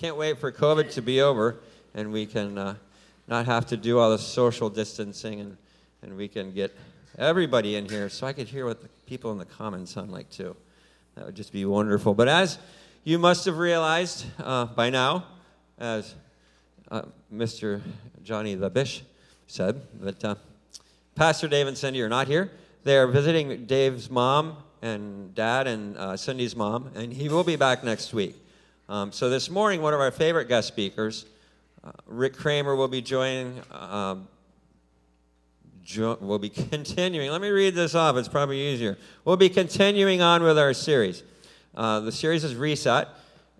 can't wait for COVID to be over and we can uh, not have to do all the social distancing and, and we can get everybody in here so I could hear what the people in the comments sound like too. That would just be wonderful. But as you must have realized uh, by now, as uh, Mr. Johnny the Bish said, that uh, Pastor Dave and Cindy are not here. They are visiting Dave's mom and dad and uh, Cindy's mom, and he will be back next week. Um, so this morning, one of our favorite guest speakers, uh, Rick Kramer, will be joining. Um, jo- we'll be continuing. Let me read this off. It's probably easier. We'll be continuing on with our series. Uh, the series is Reset.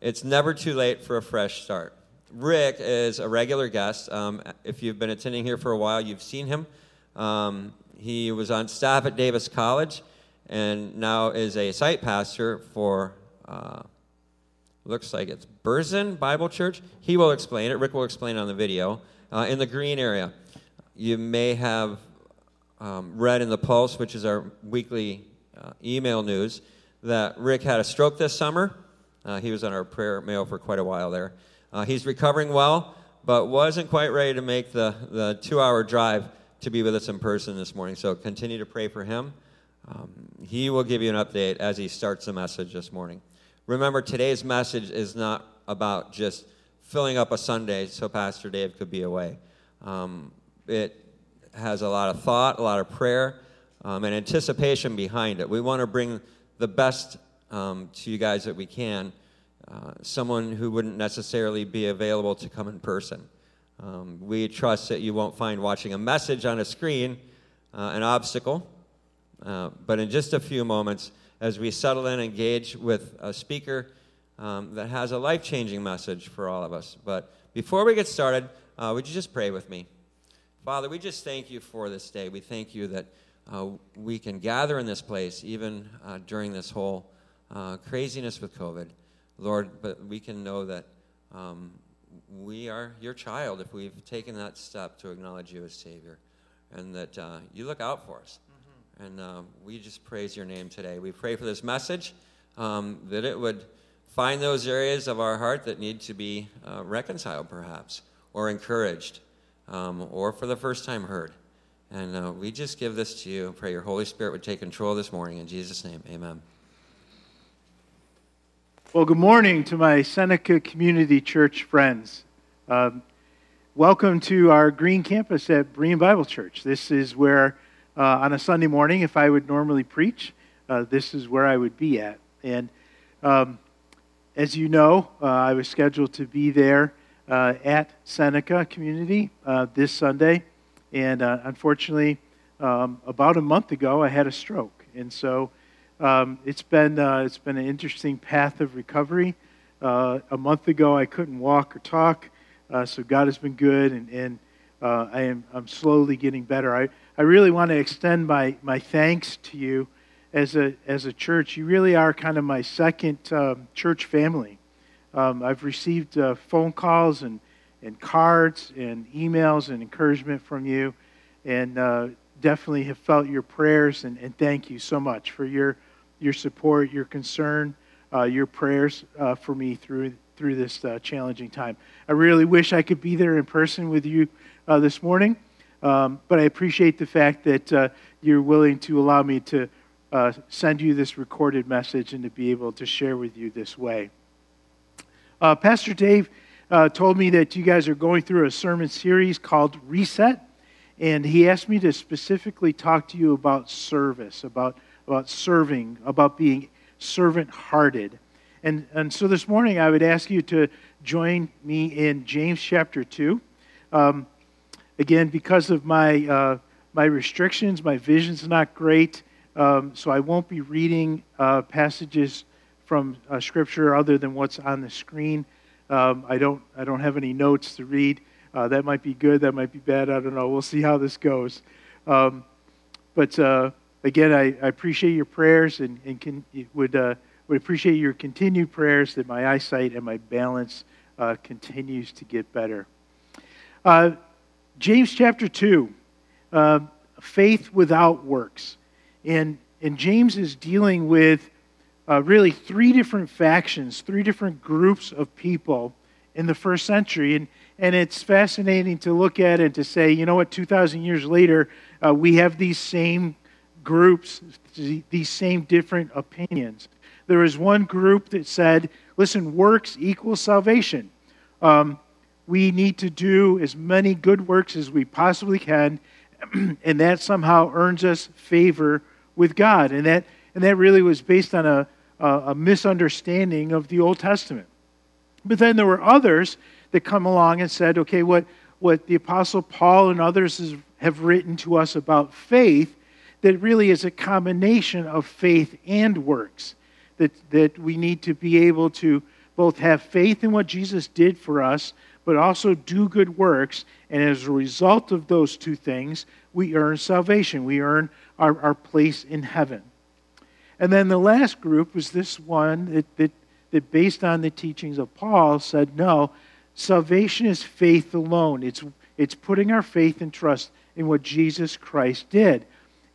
It's never too late for a fresh start. Rick is a regular guest. Um, if you've been attending here for a while, you've seen him. Um, he was on staff at Davis College and now is a site pastor for, uh, looks like it's Berean Bible Church. He will explain it. Rick will explain it on the video. Uh, in the green area, you may have um, read in the Pulse, which is our weekly uh, email news, that Rick had a stroke this summer. Uh, he was on our prayer mail for quite a while there. Uh, he's recovering well, but wasn't quite ready to make the, the two hour drive to be with us in person this morning. So continue to pray for him. Um, he will give you an update as he starts the message this morning. Remember, today's message is not about just filling up a Sunday so Pastor Dave could be away. Um, it has a lot of thought, a lot of prayer, um, and anticipation behind it. We want to bring the best um, to you guys that we can. Uh, someone who wouldn't necessarily be available to come in person. Um, we trust that you won't find watching a message on a screen uh, an obstacle. Uh, but in just a few moments, as we settle in, and engage with a speaker um, that has a life changing message for all of us. But before we get started, uh, would you just pray with me? Father, we just thank you for this day. We thank you that uh, we can gather in this place, even uh, during this whole uh, craziness with COVID. Lord, but we can know that um, we are your child if we've taken that step to acknowledge you as Savior, and that uh, you look out for us. And uh, we just praise your name today. We pray for this message um, that it would find those areas of our heart that need to be uh, reconciled, perhaps, or encouraged, um, or for the first time heard. And uh, we just give this to you. Pray your Holy Spirit would take control this morning. In Jesus' name, amen. Well, good morning to my Seneca Community Church friends. Um, welcome to our green campus at Berean Bible Church. This is where, uh, on a Sunday morning, if I would normally preach, uh, this is where I would be at. And um, as you know, uh, I was scheduled to be there uh, at Seneca Community uh, this Sunday. And unfortunately, um, about a month ago, I had a stroke. And so um, it's been it's been an interesting path of recovery. A month ago, I couldn't walk or talk, so God has been good, and, and uh, I am I'm slowly getting better. I, I really want to extend my, my thanks to you as a as a church. You really are kind of my second um, church family. Um, I've received uh, phone calls and and cards and emails and encouragement from you, and uh, definitely have felt your prayers and, and thank you so much for your your support, your concern, uh, your prayers uh, for me through through this uh, challenging time. I really wish I could be there in person with you uh, this morning, um, but I appreciate the fact that uh, you're willing to allow me to uh, send you this recorded message and to be able to share with you this way. Pastor Dave told me that you guys are going through a sermon series called Reset, and he asked me to specifically talk to you about service, about about serving, about being servant hearted. And, and so this morning I would ask you to join me in James chapter 2. Um, again, because of my, uh, my restrictions, my vision's not great, um, so I won't be reading uh, passages from uh, Scripture other than what's on the screen. Um, I, don't, I don't have any notes to read. Uh, that might be good, that might be bad, I don't know. We'll see how this goes. Um, but uh, again, I, I, appreciate your prayers and, and can, would, uh, would appreciate your continued prayers that my eyesight and my balance continues to get better. Uh, James chapter 2, uh, faith without works. And, and James is dealing with uh, really three different factions, three different groups of people in the first century. And, and it's fascinating to look at and to say, you know what, 2,000 years later, uh, we have these same groups, these same different opinions. There was one group that said, listen, works equals salvation. Um, we need to do as many good works as we possibly can, and that somehow earns us favor with God. And that, and that really was based on a, a, misunderstanding of the Old Testament. But then there were others that come along and said, okay, what, what the Apostle Paul and others have written to us about faith, that really is a combination of faith and works. That, that we need to be able to both have faith in what Jesus did for us, but also do good works. And as a result of those two things, we earn salvation. We earn our, our place in heaven. And then the last group was this one that, that, that, based on the teachings of Paul, said, no, salvation is faith alone. It's, it's putting our faith and trust in what Jesus Christ did.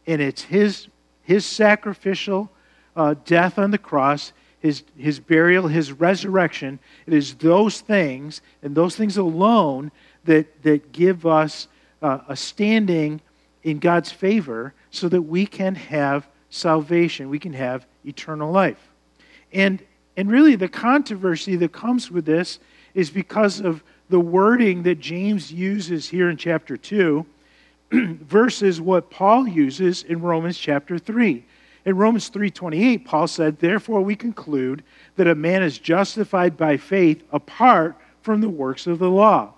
And it's his, his sacrificial uh, death on the cross, his, his burial, his resurrection. It is those things, and those things alone, that, that give us uh, a standing in God's favor so that we can have salvation. We can have eternal life. And, and really, the controversy that comes with this is because of the wording that James uses here in chapter 2 versus what Paul uses in Romans chapter 3. In Romans 3:28, Paul said, "Therefore we conclude that a man is justified by faith apart from the works of the law."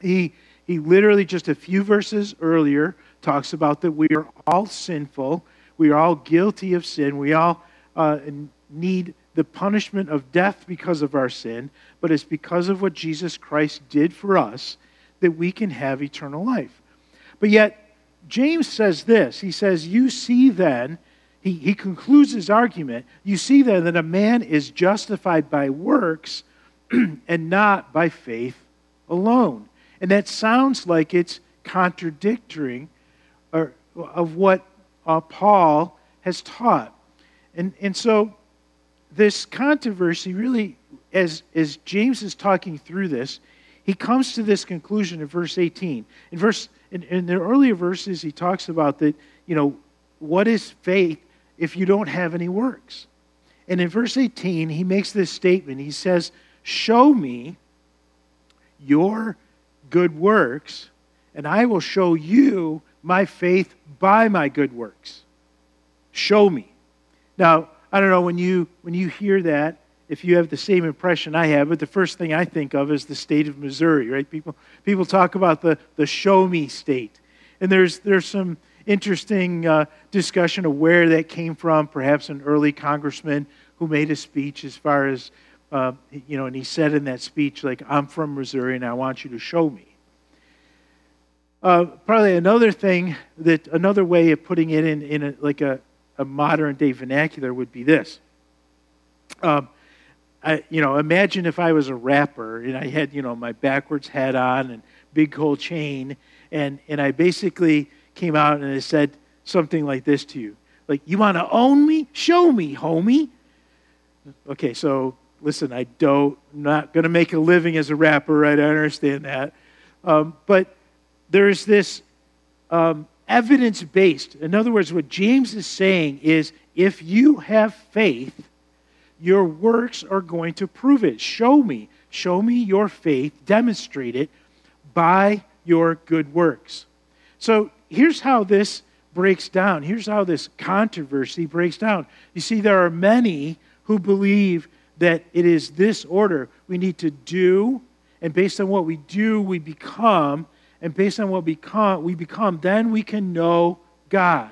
He he literally just a few verses earlier talks about that we are all sinful we are all guilty of sin. We all uh, need the punishment of death because of our sin, but it's because of what Jesus Christ did for us that we can have eternal life. But yet, James says this He says, You see then, he, he concludes his argument, you see then that a man is justified by works and not by faith alone. And that sounds like it's contradictory or, of what uh, Paul has taught. And, and so this controversy really, as, as James is talking through this, he comes to this conclusion in verse 18. In, verse, in, in the earlier verses, he talks about that, you know, what is faith if you don't have any works? And in verse 18, he makes this statement. He says, Show me your good works, and I will show you my faith by my good works. Show me. Now, I don't know when you when you hear that if you have the same impression I have, but the first thing I think of is the state of Missouri, right? People people talk about the the show me state. And there's there's some interesting uh, discussion of where that came from, perhaps an early congressman who made a speech as far as uh, you know, and he said in that speech, like, I'm from Missouri and I want you to show me. Uh, probably another thing that another way of putting it in, in a, like a, a modern day vernacular would be this. Um, I, you know, imagine if I was a rapper and I had, you know, my backwards hat on and big gold chain, and, and I basically came out and I said something like this to you. Like, you want to own me? Show me, homie. Okay, so listen, I don't, not going to make a living as a rapper, right? I understand that. Um, but there's this um, evidence based. In other words, what James is saying is if you have faith, your works are going to prove it. Show me. Show me your faith. Demonstrate it by your good works. So here's how this breaks down. Here's how this controversy breaks down. You see, there are many who believe that it is this order. We need to do, and based on what we do, we become and based on what we become, we become, then we can know God.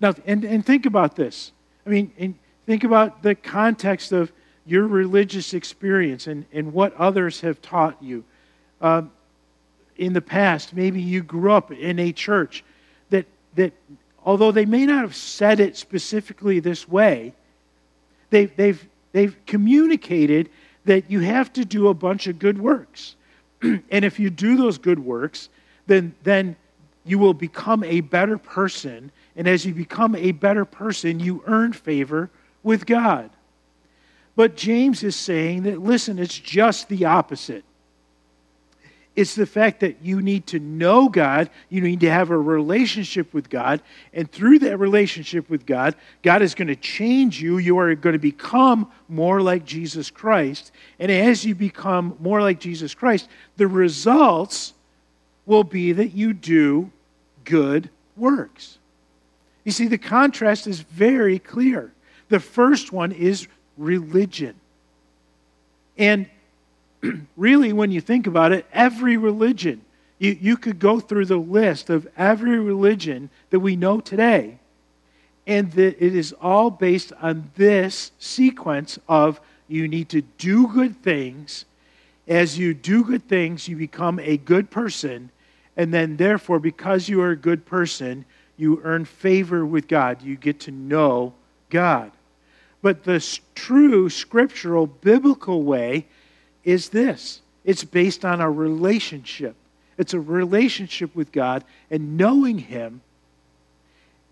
Now, and, and think about this. I mean, think about the context of your religious experience and, and what others have taught you. Um, in the past, maybe you grew up in a church that, that although they may not have said it specifically this way, they, they've, they've communicated that you have to do a bunch of good works. and if you do those good works, then, then you will become a better person. And as you become a better person, you earn favor with God. But James is saying that, listen, it's just the opposite. It's the fact that you need to know God, you need to have a relationship with God, and through that relationship with God, God is going to change you. You are going to become more like Jesus Christ. And as you become more like Jesus Christ, the results will be that you do good works. You see, the contrast is very clear. The first one is religion. And really, when you think about it, every religion, you, you could go through the list of every religion that we know today, and that it is all based on this sequence of you need to do good things. As you do good things, you become a good person. And then, therefore, because you are a good person, you earn favor with God. You get to know God. But the true scriptural biblical way is this it's based on a relationship. It's a relationship with God and knowing Him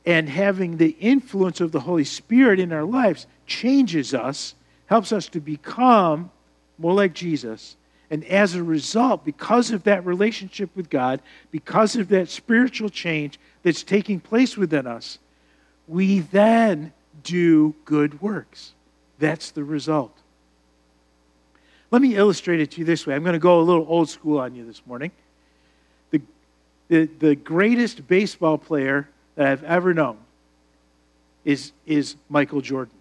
and having the influence of the Holy Spirit in our lives changes us, helps us to become more like Jesus. And as a result, because of that relationship with God, because of that spiritual change that's taking place within us, we then do good works. That's the result. Let me illustrate it to you this way. I'm going to go a little old school on you this morning. The, the, the greatest baseball player that I've ever known is, is Michael Jordan.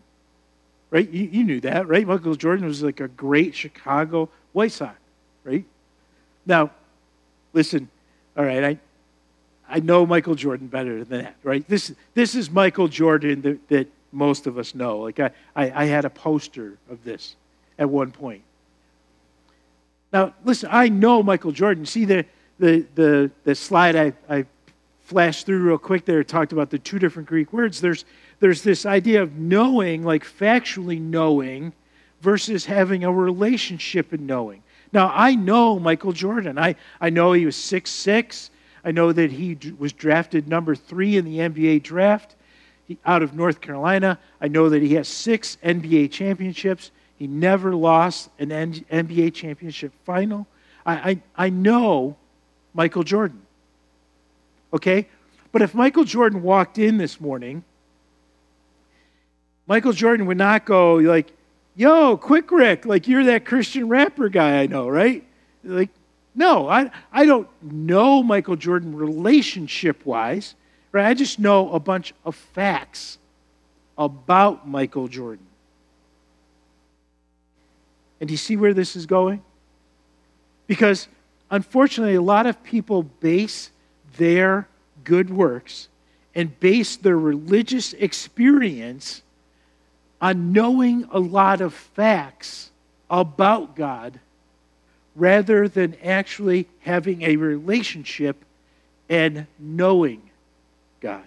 Right? You, you knew that, right? Michael Jordan was like a great Chicago White Sox, right? Now, listen, all right, I, I know Michael Jordan better than that, right? This, this is Michael Jordan that, that most of us know. Like, I, I, I had a poster of this at one point. Now, listen, I know Michael Jordan. See the, the, the, the slide I, I flashed through real quick there talked about the two different Greek words. There's, there's this idea of knowing, like factually knowing, versus having a relationship in knowing. Now, I know Michael Jordan. I, I know he was six six. I know that he was drafted number three in the NBA draft he, out of North Carolina. I know that he has six NBA championships. He never lost an NBA championship final. I, I, I know Michael Jordan. Okay? But if Michael Jordan walked in this morning, Michael Jordan would not go like, yo, quick Rick, like you're that Christian rapper guy I know, right? Like, no, I, I don't know Michael Jordan relationship wise, right? I just know a bunch of facts about Michael Jordan. And do you see where this is going? Because unfortunately, a lot of people base their good works and base their religious experience on knowing a lot of facts about God rather than actually having a relationship and knowing God.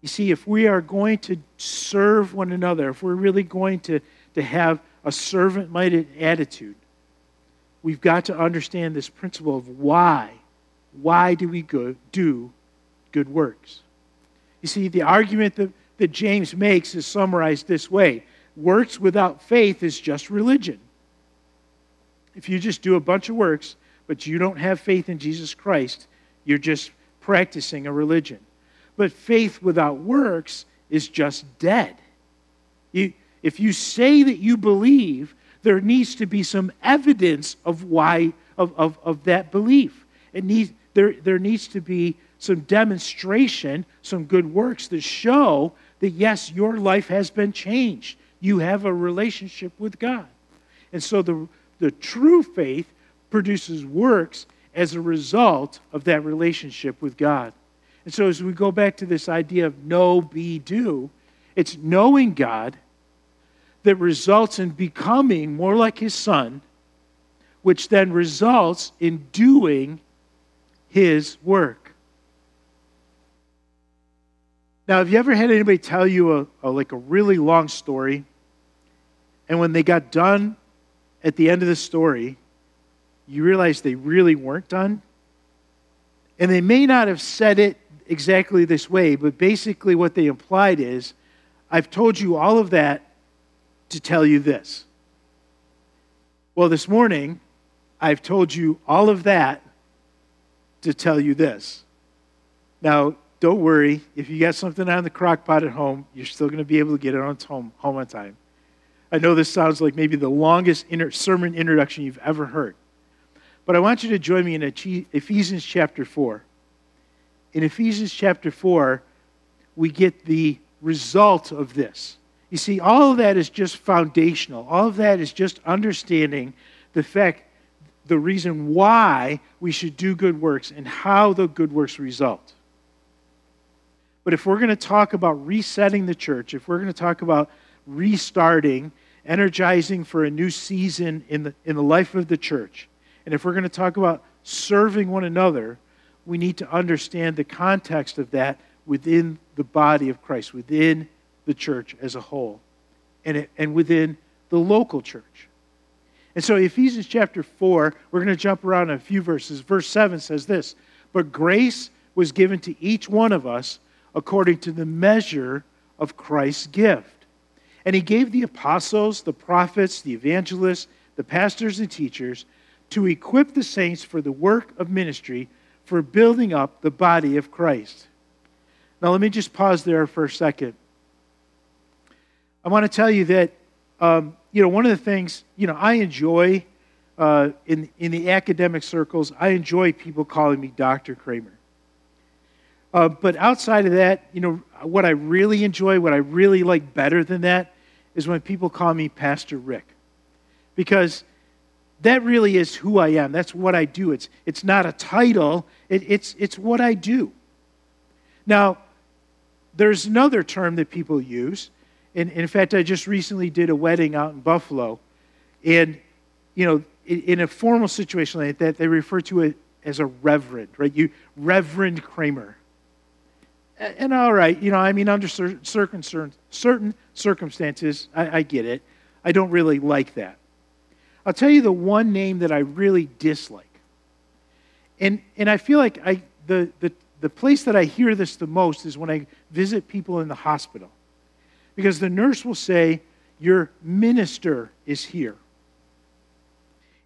You see, if we are going to serve one another, if we're really going to, to have a servant minded attitude, we've got to understand this principle of why. Why do we go, do good works? You see, the argument that, that James makes is summarized this way works without faith is just religion. If you just do a bunch of works, but you don't have faith in Jesus Christ, you're just practicing a religion. But faith without works is just dead. You, if you say that you believe, there needs to be some evidence of why of, of, of that belief. It needs, there, there needs to be some demonstration, some good works that show that yes, your life has been changed. You have a relationship with God. And so the, the true faith produces works as a result of that relationship with God. And so, as we go back to this idea of know, be, do, it's knowing God that results in becoming more like His Son, which then results in doing His work. Now, have you ever had anybody tell you a, a like a really long story, and when they got done at the end of the story, you realize they really weren't done? And they may not have said it exactly this way, but basically what they implied is I've told you all of that to tell you this. Well, this morning, I've told you all of that to tell you this. Now, don't worry. If you got something on the crock pot at home, you're still going to be able to get it on home, home on time. I know this sounds like maybe the longest inter- sermon introduction you've ever heard. But I want you to join me in Ephesians chapter 4. In Ephesians chapter 4, we get the result of this. You see, all of that is just foundational. All of that is just understanding the fact, the reason why we should do good works and how the good works result. But if we're going to talk about resetting the church, if we're going to talk about restarting, energizing for a new season in the, in the life of the church, and if we're going to talk about serving one another, we need to understand the context of that within the body of Christ, within the church as a whole, and, it, and within the local church. And so, Ephesians chapter 4, we're going to jump around a few verses. Verse 7 says this But grace was given to each one of us according to the measure of Christ's gift. And he gave the apostles, the prophets, the evangelists, the pastors, and teachers to equip the saints for the work of ministry for building up the body of Christ. Now, let me just pause there for a second. I want to tell you that, um, you know, one of the things, you know, I enjoy uh, in, in the academic circles, I enjoy people calling me Dr. Kramer. Uh, but outside of that, you know, what I really enjoy, what I really like better than that, is when people call me Pastor Rick. Because that really is who I am. That's what I do. It's, it's not a title, it, it's, it's what I do. Now, there's another term that people use. And, in fact, I just recently did a wedding out in Buffalo. And, you know, in, in a formal situation like that, they refer to it as a reverend, right? You, Reverend Kramer. And, and all right, you know, I mean, under certain, certain circumstances, I, I get it. I don't really like that. I'll tell you the one name that I really dislike. And, and I feel like I, the, the, the place that I hear this the most is when I visit people in the hospital. Because the nurse will say, Your minister is here.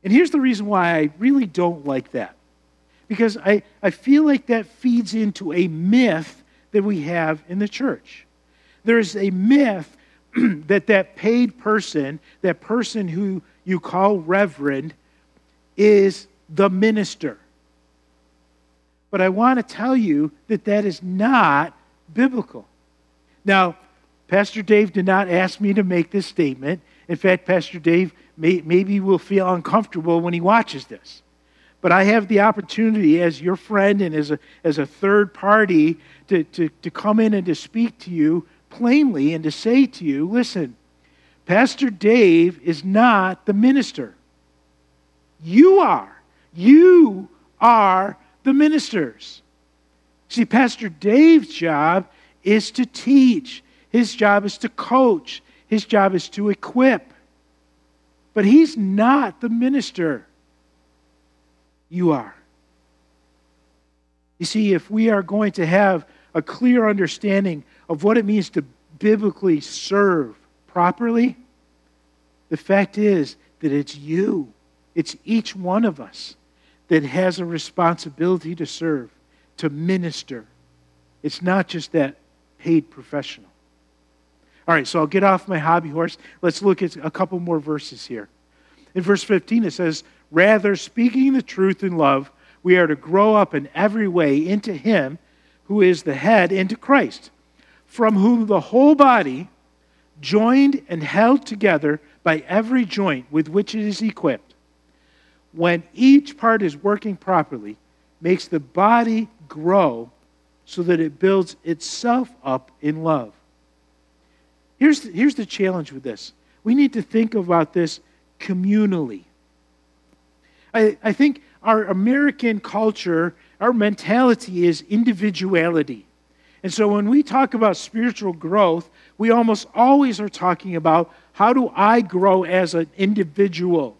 And here's the reason why I really don't like that. Because I, I feel like that feeds into a myth that we have in the church. There's a myth that that paid person, that person who you call reverend, is the minister. But I want to tell you that that is not biblical. Now, Pastor Dave did not ask me to make this statement. In fact, Pastor Dave may, maybe will feel uncomfortable when he watches this. But I have the opportunity as your friend and as a, as a third party to, to, to come in and to speak to you plainly and to say to you listen, Pastor Dave is not the minister. You are. You are the ministers. See, Pastor Dave's job is to teach, his job is to coach, his job is to equip. But he's not the minister. You are. You see, if we are going to have a clear understanding of what it means to biblically serve properly, the fact is that it's you, it's each one of us that has a responsibility to serve, to minister. It's not just that paid professional. All right, so I'll get off my hobby horse. Let's look at a couple more verses here. In verse 15, it says, Rather, speaking the truth in love, we are to grow up in every way into Him who is the head, into Christ, from whom the whole body, joined and held together by every joint with which it is equipped, when each part is working properly, makes the body grow so that it builds itself up in love. Here's here's the challenge with this we need to think about this communally. I, I think our American culture, our mentality is individuality. And so when we talk about spiritual growth, we almost always are talking about how do I grow as an individual?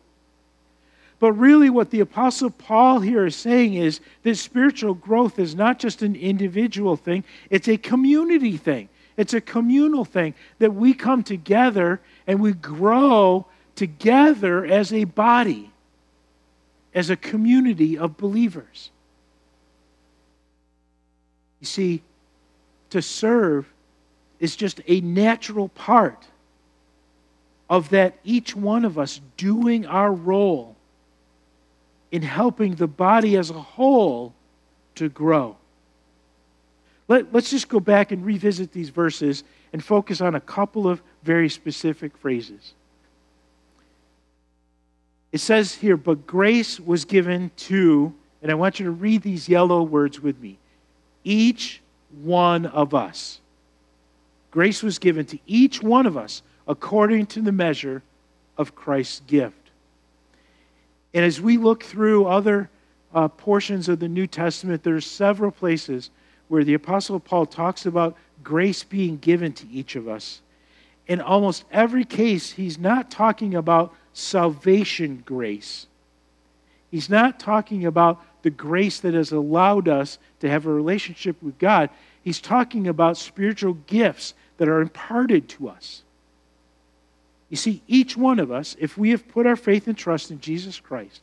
But really, what the Apostle Paul here is saying is that spiritual growth is not just an individual thing, it's a community thing. It's a communal thing that we come together and we grow together as a body, as a community of believers. You see, to serve is just a natural part of that each one of us doing our role in helping the body as a whole to grow. Let, us just go back and revisit these verses and focus on a couple of very specific phrases. It says here, but grace was given to, and I want you to read these yellow words with me each one of us. Grace was given to each one of us according to the measure of Christ's gift. And as we look through other uh, portions of the New Testament, there are several places where the Apostle Paul talks about grace being given to each of us. In almost every case, he's not talking about salvation grace. He's not talking about the grace that has allowed us to have a relationship with God. He's talking about spiritual gifts that are imparted to us. You see, each one of us, if we have put our faith and trust in Jesus Christ,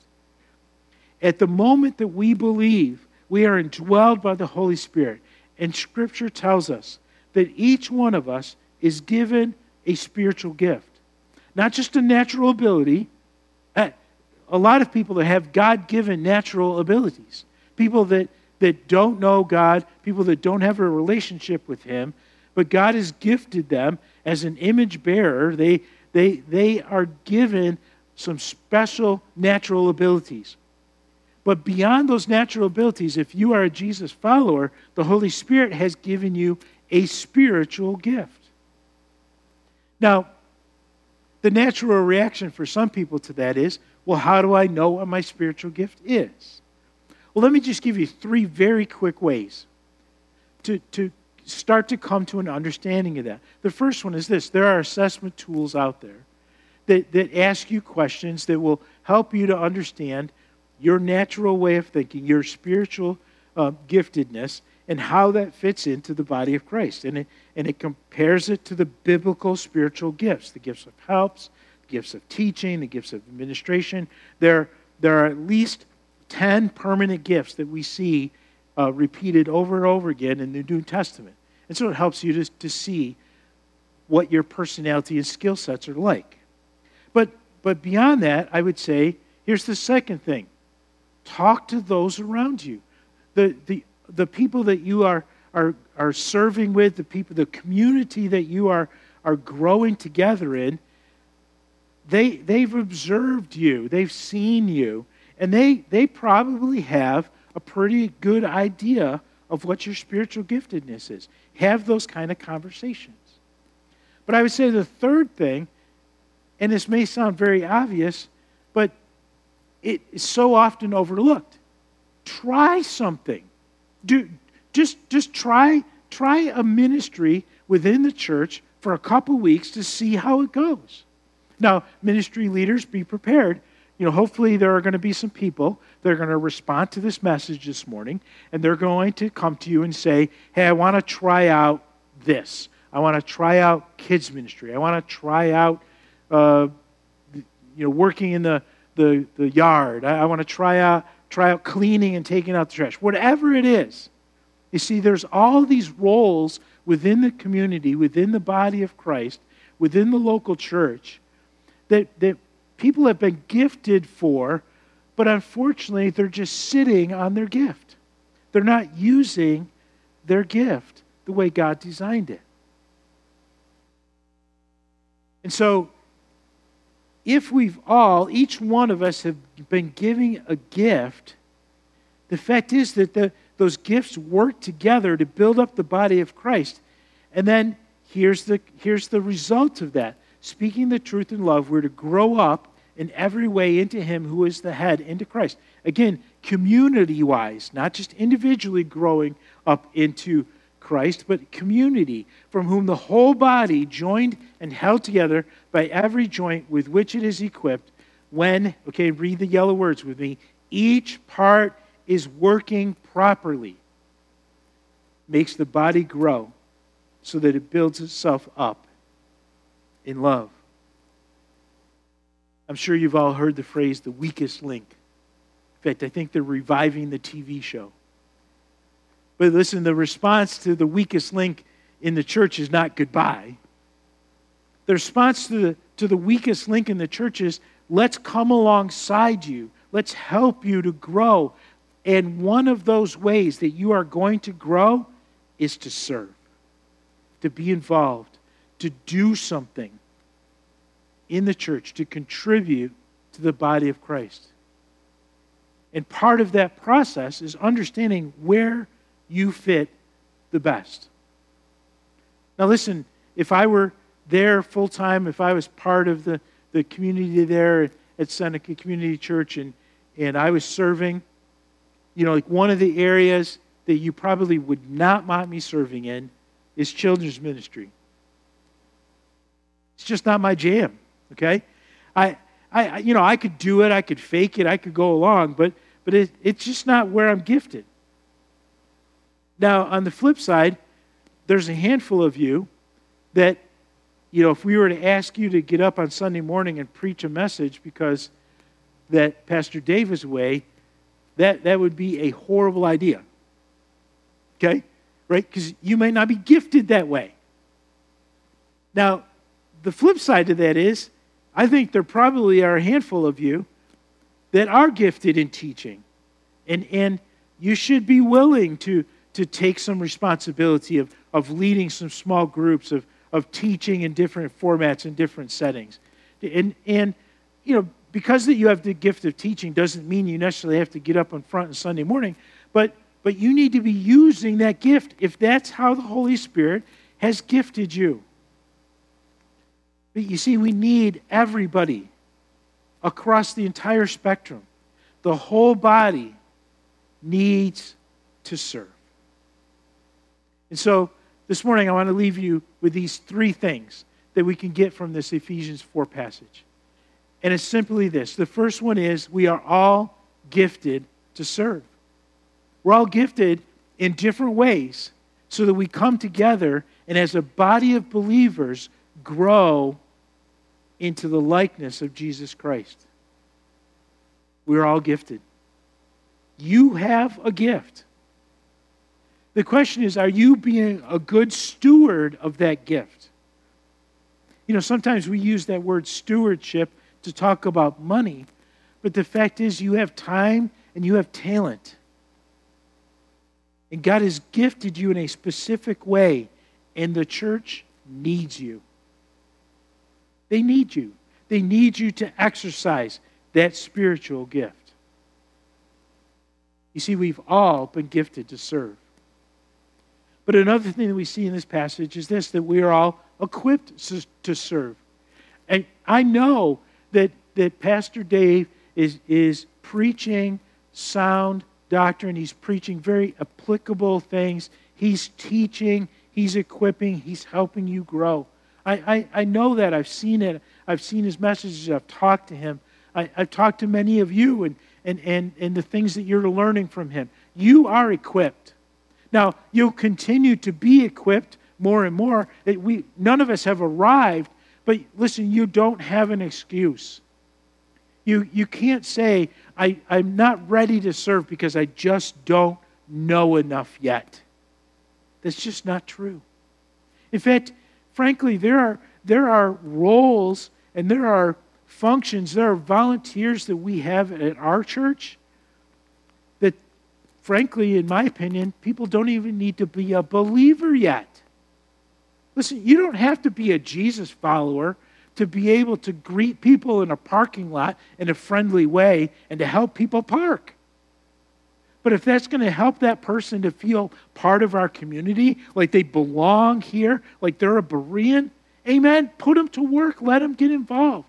at the moment that we believe, we are indwelled by the Holy Spirit. And Scripture tells us that each one of us is given a spiritual gift. Not just a natural ability. Uh, a lot of people that have God given natural abilities, people that, that don't know God, people that don't have a relationship with Him, but God has gifted them as an image bearer. They, they, they are given some special natural abilities. But beyond those natural abilities, if you are a Jesus follower, the Holy Spirit has given you a spiritual gift. Now, the natural reaction for some people to that is, well, how do I know what my spiritual gift is? Well, let me just give you three very quick ways to, to start to come to an understanding of that. The first one is this there are assessment tools out there that, that ask you questions that will help you to understand your natural way of thinking, your spiritual uh, giftedness, and how that fits into the body of Christ. And it, and it compares it to the biblical spiritual gifts the gifts of helps, the gifts of teaching, the gifts of administration. There, there are at least 10 permanent gifts that we see uh, repeated over and over again in the New Testament. And so it helps you to, to see what your personality and skill sets are like. But, but beyond that, I would say here's the second thing talk to those around you. The, the, the people that you are, are, are serving with, the people, the community that you are, are growing together in, they, they've observed you, they've seen you, and they, they probably have a pretty good idea of what your spiritual giftedness is. Have those kind of conversations. But I would say the third thing, and this may sound very obvious, but it is so often overlooked. Try something. Do, just, just try, try a ministry within the church for a couple weeks to see how it goes. Now, ministry leaders, be prepared you know, hopefully there are going to be some people that are going to respond to this message this morning, and they're going to come to you and say, Hey, I want to try out this. I want to try out kids' ministry. I want to try out, uh, you know, working in the, the, the yard. I, I want to try out, try out cleaning and taking out the trash. Whatever it is. You see, there's all these roles within the community, within the body of Christ, within the local church that, that people have been gifted for, but unfortunately, they're just sitting on their gift. They're not using their gift the way God designed it. And so, if we've all, each one of us, have been giving a gift, the fact is that the, those gifts work together to build up the body of Christ. And then here's the, here's the result of that. Speaking the truth in love, we're to grow up in every way into Him who is the head, into Christ. Again, community wise, not just individually growing up into Christ, but community, from whom the whole body, joined and held together by every joint with which it is equipped, when, okay, read the yellow words with me, each part is working properly, makes the body grow so that it builds itself up in love. I'm sure you've all heard the phrase the weakest link. In fact, I think they're reviving the TV show. But listen, the response to the weakest link in the church is not goodbye. The response to the, to the weakest link in the church is let's come alongside you, let's help you to grow. And one of those ways that you are going to grow is to serve, to be involved, to do something in the church, to contribute to the body of Christ. And part of that process is understanding where you fit the best. Now, listen, if I were there full time, if I was part of the, the community there at Seneca Community Church and, and I was serving, you know, like one of the areas that you probably would not want me serving in is children's ministry. It's just not my jam, okay? I, I, you know, I could do it, I could fake it, I could go along, but, but it, it's just not where I'm gifted. Now, on the flip side, there's a handful of you that, you know, if we were to ask you to get up on Sunday morning and preach a message because that Pastor Dave is away, that, that would be a horrible idea. Okay? Right? Because you may not be gifted that way. Now, the flip side to that is, I think there probably are a handful of you that are gifted in teaching. And, and you should be willing to, to take some responsibility of, of leading some small groups, of, of teaching in different formats and different settings. And, and, you know, because that you have the gift of teaching doesn't mean you necessarily have to get up in front on Sunday morning, but, but you need to be using that gift if that's how the Holy Spirit has gifted you. But you see, we need everybody across the entire spectrum. The whole body needs to serve. And so this morning, I want to leave you with these three things that we can get from this Ephesians 4 passage. And it's simply this the first one is we are all gifted to serve. We're all gifted in different ways so that we come together and, as a body of believers, grow into the likeness of Jesus Christ. We're all gifted. You have a gift. The question is, are you being a good steward of that gift? You know, sometimes we use that word stewardship to talk about money, but the fact is, you have time and you have talent. And God has gifted you in a specific way, and the church needs you. They need you. They need you to exercise that spiritual gift. You see, we've all been gifted to serve. But another thing that we see in this passage is this that we are all equipped to serve. And I know that, that Pastor Dave is, is preaching sound doctrine, he's preaching very applicable things, he's teaching, he's equipping, he's helping you grow. I, I, I know that. I've seen it. I've seen his messages. I've talked to him. I, have talked to many of you and, and, and, and the things that you're learning from him. You are equipped. Now, you'll continue to be equipped more and more. We, none of us have arrived, but listen, you don't have an excuse. You, you can't say, I, I'm not ready to serve because I just don't know enough yet. That's just not true. In fact, frankly, there are, there are roles and there are functions, there are volunteers that we have at our church frankly, in my opinion, people don't even need to be a believer yet. Listen, you don't have to be a Jesus follower to be able to greet people in a parking lot in a friendly way and to help people park. But if that's going to help that person to feel part of our community, like they belong here, like they're a Berean, amen, put them to work, let them get involved.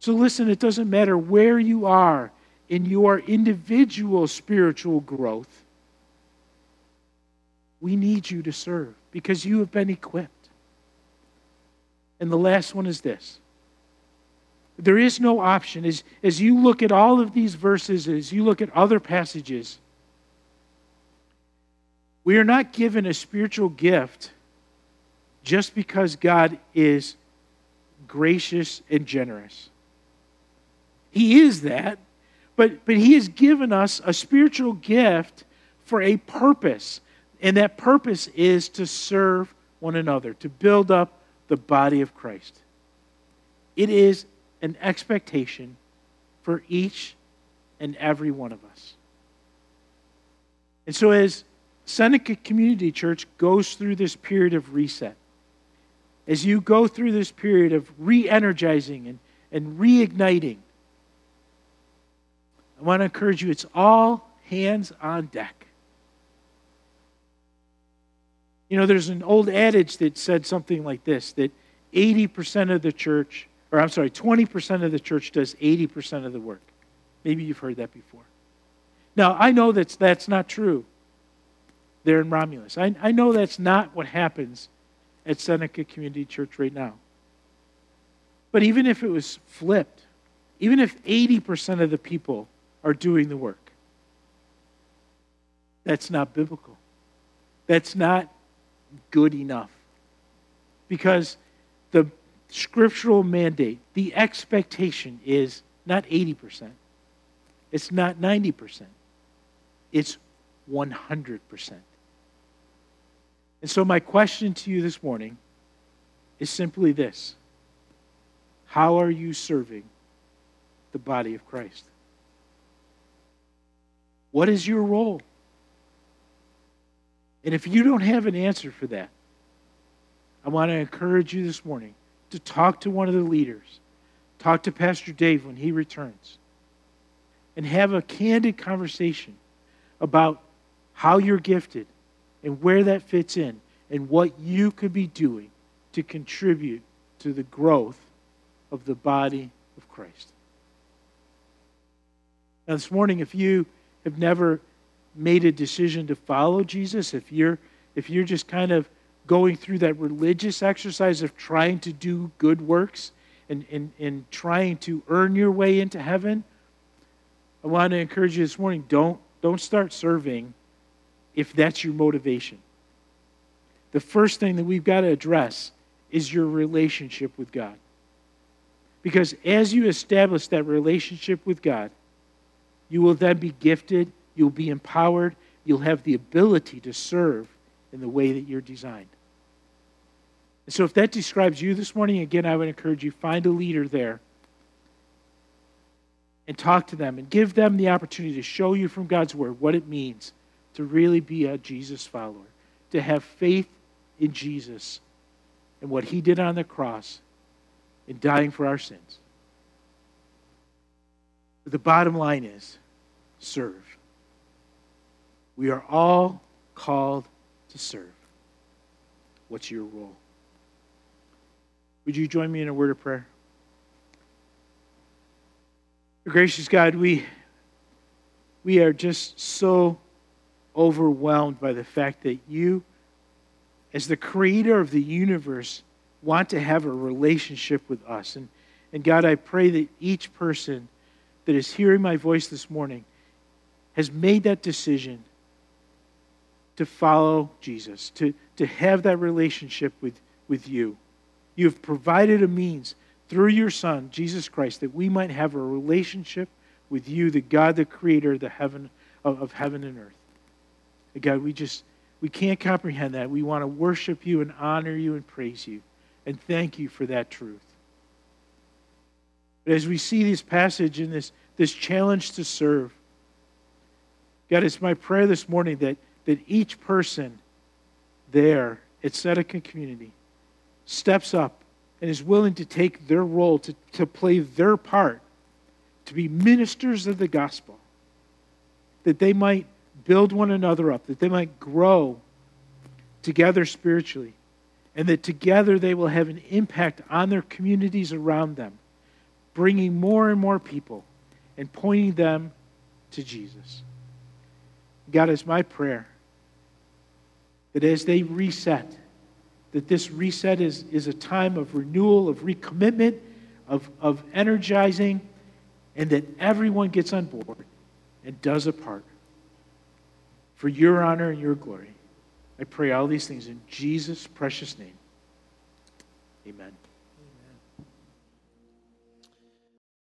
So listen, it doesn't matter where you are in your individual spiritual growth, we need you to serve because you have been equipped. And the last one is this there is no option. As, as you look at all of these verses, as you look at other passages, We are not given a spiritual gift just because God is gracious and generous. He is that, but, but He has given us a spiritual gift for a purpose. And that purpose is to serve one another, to build up the body of Christ. It is an expectation for each and every one of us. And so, as Seneca Community Church goes through this period of reset, as you go through this period of re energizing and, and reigniting, I want to encourage you it's all hands on deck. You know, there's an old adage that said something like this that 80% of the church, or I'm sorry, 20% of the church does 80% of the work. Maybe you've heard that before. Now, I know that's, that's not true there in Romulus. I, I know that's not what happens at Seneca Community Church right now. But even if it was flipped, even if 80% of the people are doing the work, that's not biblical. That's not good enough. Because the scriptural mandate, the expectation is not 80%, it's not 90%, it's 100%. And so, my question to you this morning is simply this How are you serving the body of Christ? What is your role? And if you don't have an answer for that, I want to encourage you this morning to talk to one of the leaders. Talk to Pastor Dave when he returns. And have a candid conversation about how you're gifted and where that fits in and what you could be doing to contribute to the growth of the body of Christ. Now, this morning, if you have never made a decision to follow Jesus, if you're if you're just kind of going through that religious exercise of trying to do good works and, and, and trying to earn your way into heaven, I want to encourage you this morning don't, don't start serving if that's your motivation. The first thing that we've got to address is your relationship with God. Because as you establish that relationship with God, you will then be gifted, you'll be empowered, you'll have the ability to serve in the way that you're designed. And so, if that describes you this morning, again, I would encourage you find a leader there and talk to them and give them the opportunity to show you from God's Word what it means to really be a Jesus follower, to have faith in Jesus and what he did on the cross in dying for our sins. But the bottom line is serve. We are all called to serve. What's your role? Would you join me in a word of prayer? Gracious God, we, we are just so overwhelmed by the fact that you, as the creator of the universe, want to have a relationship with us. And, and God, I pray that each person that is hearing my voice this morning has made that decision to follow Jesus, to, to have that relationship with, with you. You have provided a means through your Son, Jesus Christ, that we might have a relationship with you, the God, the creator the heaven, of, of heaven and earth. God, we just, we can't comprehend that. We want to worship you and honor you and praise you and thank you for that truth. But as we see this passage and this, this challenge to serve, God, it's my prayer this morning that, that each person there at Seneca Community steps up and is willing to take their role, to, to play their part, to be ministers of the gospel, that they might build one another up, that they might grow together spiritually, and that together they will have an impact on their communities around them, bringing more and more people and pointing them to Jesus. God, is my prayer that as they reset, that this reset is, is a time of renewal, of recommitment, of, of energizing, and that everyone gets on board and does a part for your honor and your glory. I pray all these things in Jesus' precious name. Amen.